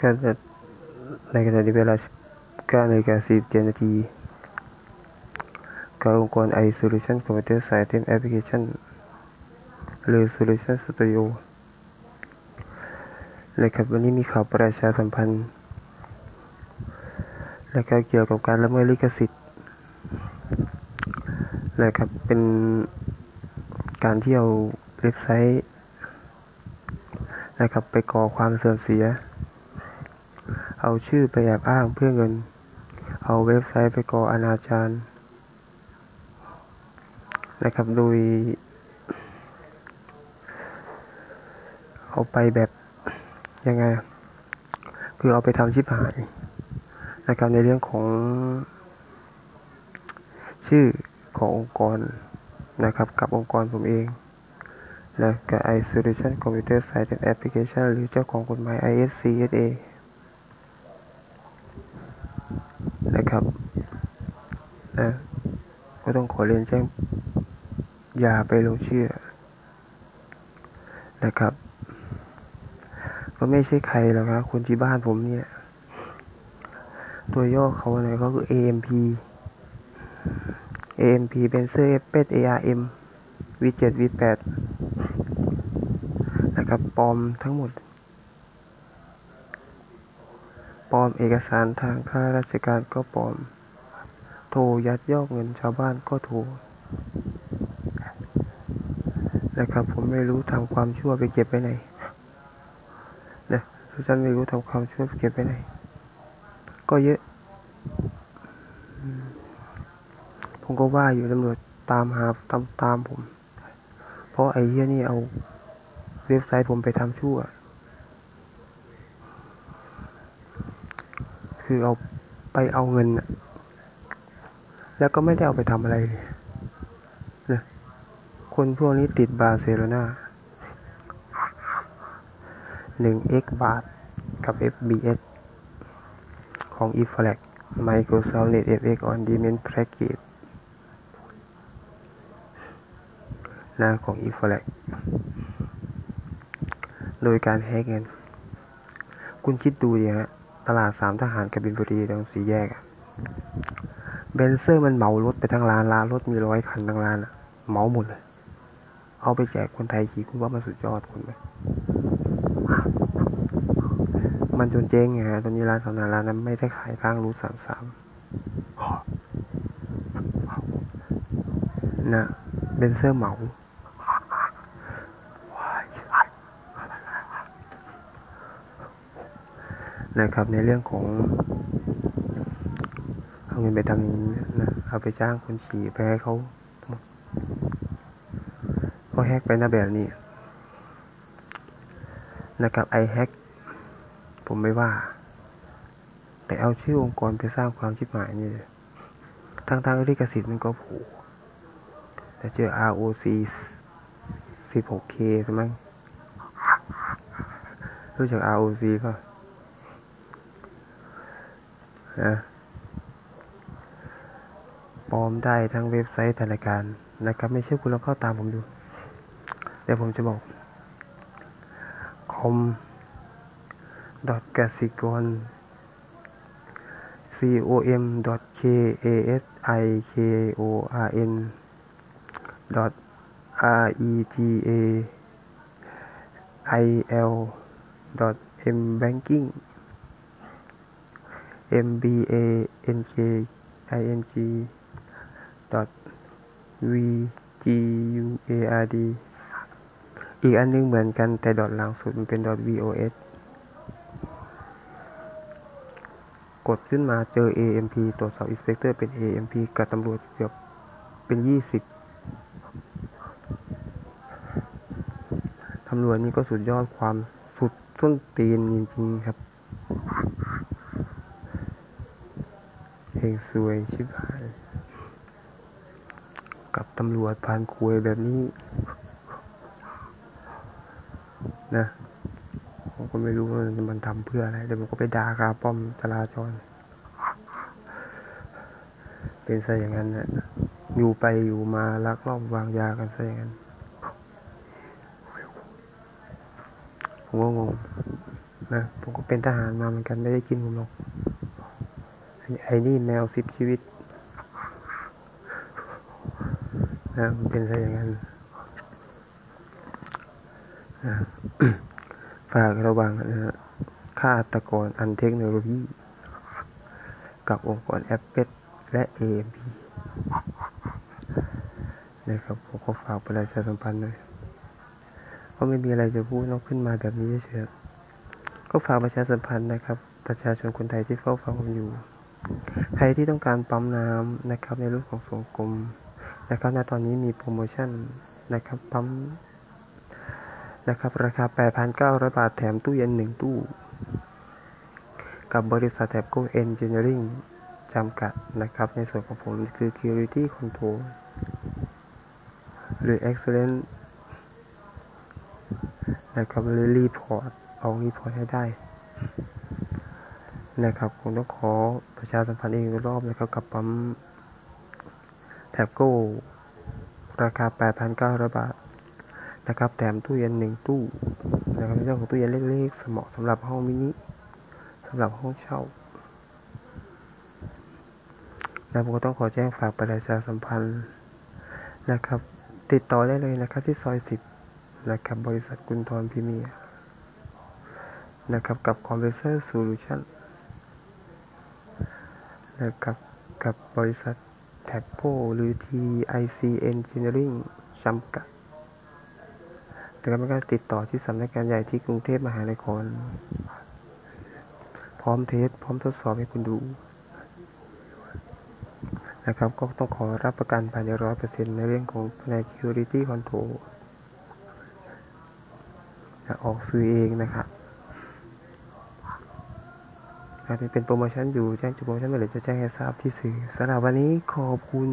ก็จะในขณะที่เวลา9นาฬิกา47นาทีกับองค์กร i Solution Computer System Application หรือ Solution Studio นะครับวันนี้มีข่าวประชาสัมพันธ์ และก็เกี่ยวกับการละเมิดลิขสิทธิ์นะครับเป็นการที่เอาเว็บไซต์นะครับไปก่อความเสื่อมเสีย เอาชื่อไปแอบอ้างเพื่อเงิน เอาเว็บไซต์ไปก่ออนาจารนะครับ โดย เอาไปแบบยังไง คือเอาไปทำชิปหายนะครับในเรื่องของ ชื่อขององค์กรนะครับ กับองค์กรผมเองนะกับ Isolation Computer Science Application หรือเจ้าของกฎหมาย ISCSA นะ ครับนะก็ต้องขอเรียนแจ้ง อย่าไปลงเชื่อ นะครับ ก็ไม่ใช่ใครหรอกครับคนที่บ้านผมเนี่ย ตัวย่อเขาเนี่ยก็คือ AMP AMP เป็นเสื้อเป็ด ARM V7 V8 นะครับปลอมทั้งหมด ปลอม เอกสารทางข้าราชการก็ปลอม โทรยัดยอกเงินชาวบ้านก็โทรนะครับ ผมไม่รู้ทำความชั่วไปเก็บไปไหนนะฉันไม่รู้ทำความชั่วไปเก็บไปไหน ก็เยอะ ผมก็ว่าอยู่ตำรวจตามหาตามตามผม เพราะไอ้เหี้ยนี่เอาเว็บไซต์ผมไปทำชั่ว คือเอาไปเอาเงิน แล้วก็ไม่ได้เอาไปทำอะไรเลยนะคนพวกนี้ติดบาร์เซโลนาหนึ่ง x บาทกับ FBS ของ e f l a g Microsoft FX On Demand Package นะของ e f l a g โดยการแฮกเงิน คุณคิดดูดิฮะ ตลาดสามทหารกบินบุรีตรงสีแยกเบนเซอร์มันเหมารถไปทั้งร้านร้านรถมีร้อยคันทั้งร้านอะเหมาหมดเลย เอาไปแจกคนไทยขี่คุณว่ามันสุดยอดคุณไหมมันจนเจ๊งไงฮะตอนนี้ร้านสำนักร้านนั้นไม่ได้ขายข้างรูทสามสามนะเบนเซอร์เหมา นะครับ ในเรื่องของ เอาเงินไปทำนี้นะเอาไปจ้างคนขี่ไปให้เขาก็แฮกไปนะแบบนี้นะครับไอแฮกผมไม่ว่า แต่เอาชื่อองค์กรไปสร้างความชิบหายนี่เลยทางทางลิขสิทธิ์มันก็ผูกแต่เจอ ROC 16K ใช่ไหมรู้จัก ROC ป่ะ นะปลอมได้ทั้งเว็บไซต์ธนาคารนะครับ ไม่เชื่อคุณลองเข้าตามผมดู เดี๋ยวผมจะบอก com ดอทกสิกร com k a s i k o r n r e t a i l m banking m b a n k i n g ดอท v g u a r d อีกอันนึงเหมือนกันแต่ดอทหลังสุดมันเป็น .vos กดขึ้นมาเจอ AMP ตรวจสอบ Inspector เป็น AMP กับตำรวจเกือบเป็น 20 ตำรวจนี่ก็สุดยอดความสุดส้นตีนจริงๆครับ เฮงซวยชิบหาย กับตำรวจพานคุยแบบนี้ นะผมก็ไม่รู้ว่ามันทำเพื่ออะไรแต่ผมก็ไปด่าคาป้อมจราจร เป็นซะอย่างนั้นนะอยู่ไปอยู่มาลักลอบวางยากันซะอย่างนั้นผมก็งงนะผมก็เป็นทหารมาเหมือนกันไม่ได้กินผมหรอก ไอ้นี่แมวสิบชีวิตนะมันเป็นซะอย่างนั้นนะฝากระวังนะฮะฆาตกรอันเทคโนโลยี กับองค์กรแอปเปิลและเอ AMP นะครับผมก็ฝากประชาสัมพันธ์ด้วยก็ไม่มีอะไรจะพูดนอกขึ้นมาแบบนี้เฉยก็ฝากประชาสัมพันธ์นะครับ ประชาชนคนไทยที่เฝ้าฟังผมอยู่ ใครที่ต้องการปั๊มน้ำนะครับในรุ่นของสงกรมนะครับณตอนนี้มีโปรโมชั่นนะครับปั๊มนะครับ ราคา 8,900 บาทแถมตู้เย็นหนึ่งตู้ กับบริษัทแทปโก Engineering จำกัดนะครับ ในส่วนของผมคือ Security Control หรือ Excellent นะครับหรือ report เอา report ให้ได้ นะครับคงต้องขอประชาสัมพันธ์อีกรอบนะครับกับปั๊มแท็บโก้ราคา 8,900 บาทนะครับ แถมตู้เย็นหนึ่งตู้นะครับในเรื่องของตู้เย็นเล็กๆเหมาะสำหรับห้องมินิสำหรับห้องเช่านะผมก็ต้องขอแจ้งฝากประชาสัมพันธ์นะครับ ติดต่อได้เลยนะครับที่ซอยสิบนะครับ บริษัทกุลทรพิเมียนะครับ กับ Compressor Solution นะครับกับบริษัทแท็กโพหรือ TIC Engineering จำกัดนะครับก็ติดต่อที่สำนักงานใหญ่ที่กรุงเทพมหานคร พร้อมเทส พร้อมทดสอบให้คุณดู นะครับ ก็ต้องขอรับประกันภายในร้อยเปอร์เซ็นต์ในเรื่องของใน security control ออกซื้อเองนะครับ อาจจะเป็นโปรโมชั่นอยู่แจ้งจุดโปรโมชั่นเมื่อไหร่จะแจ้งให้ทราบที่สื่อสำหรับวันนี้ขอบคุณ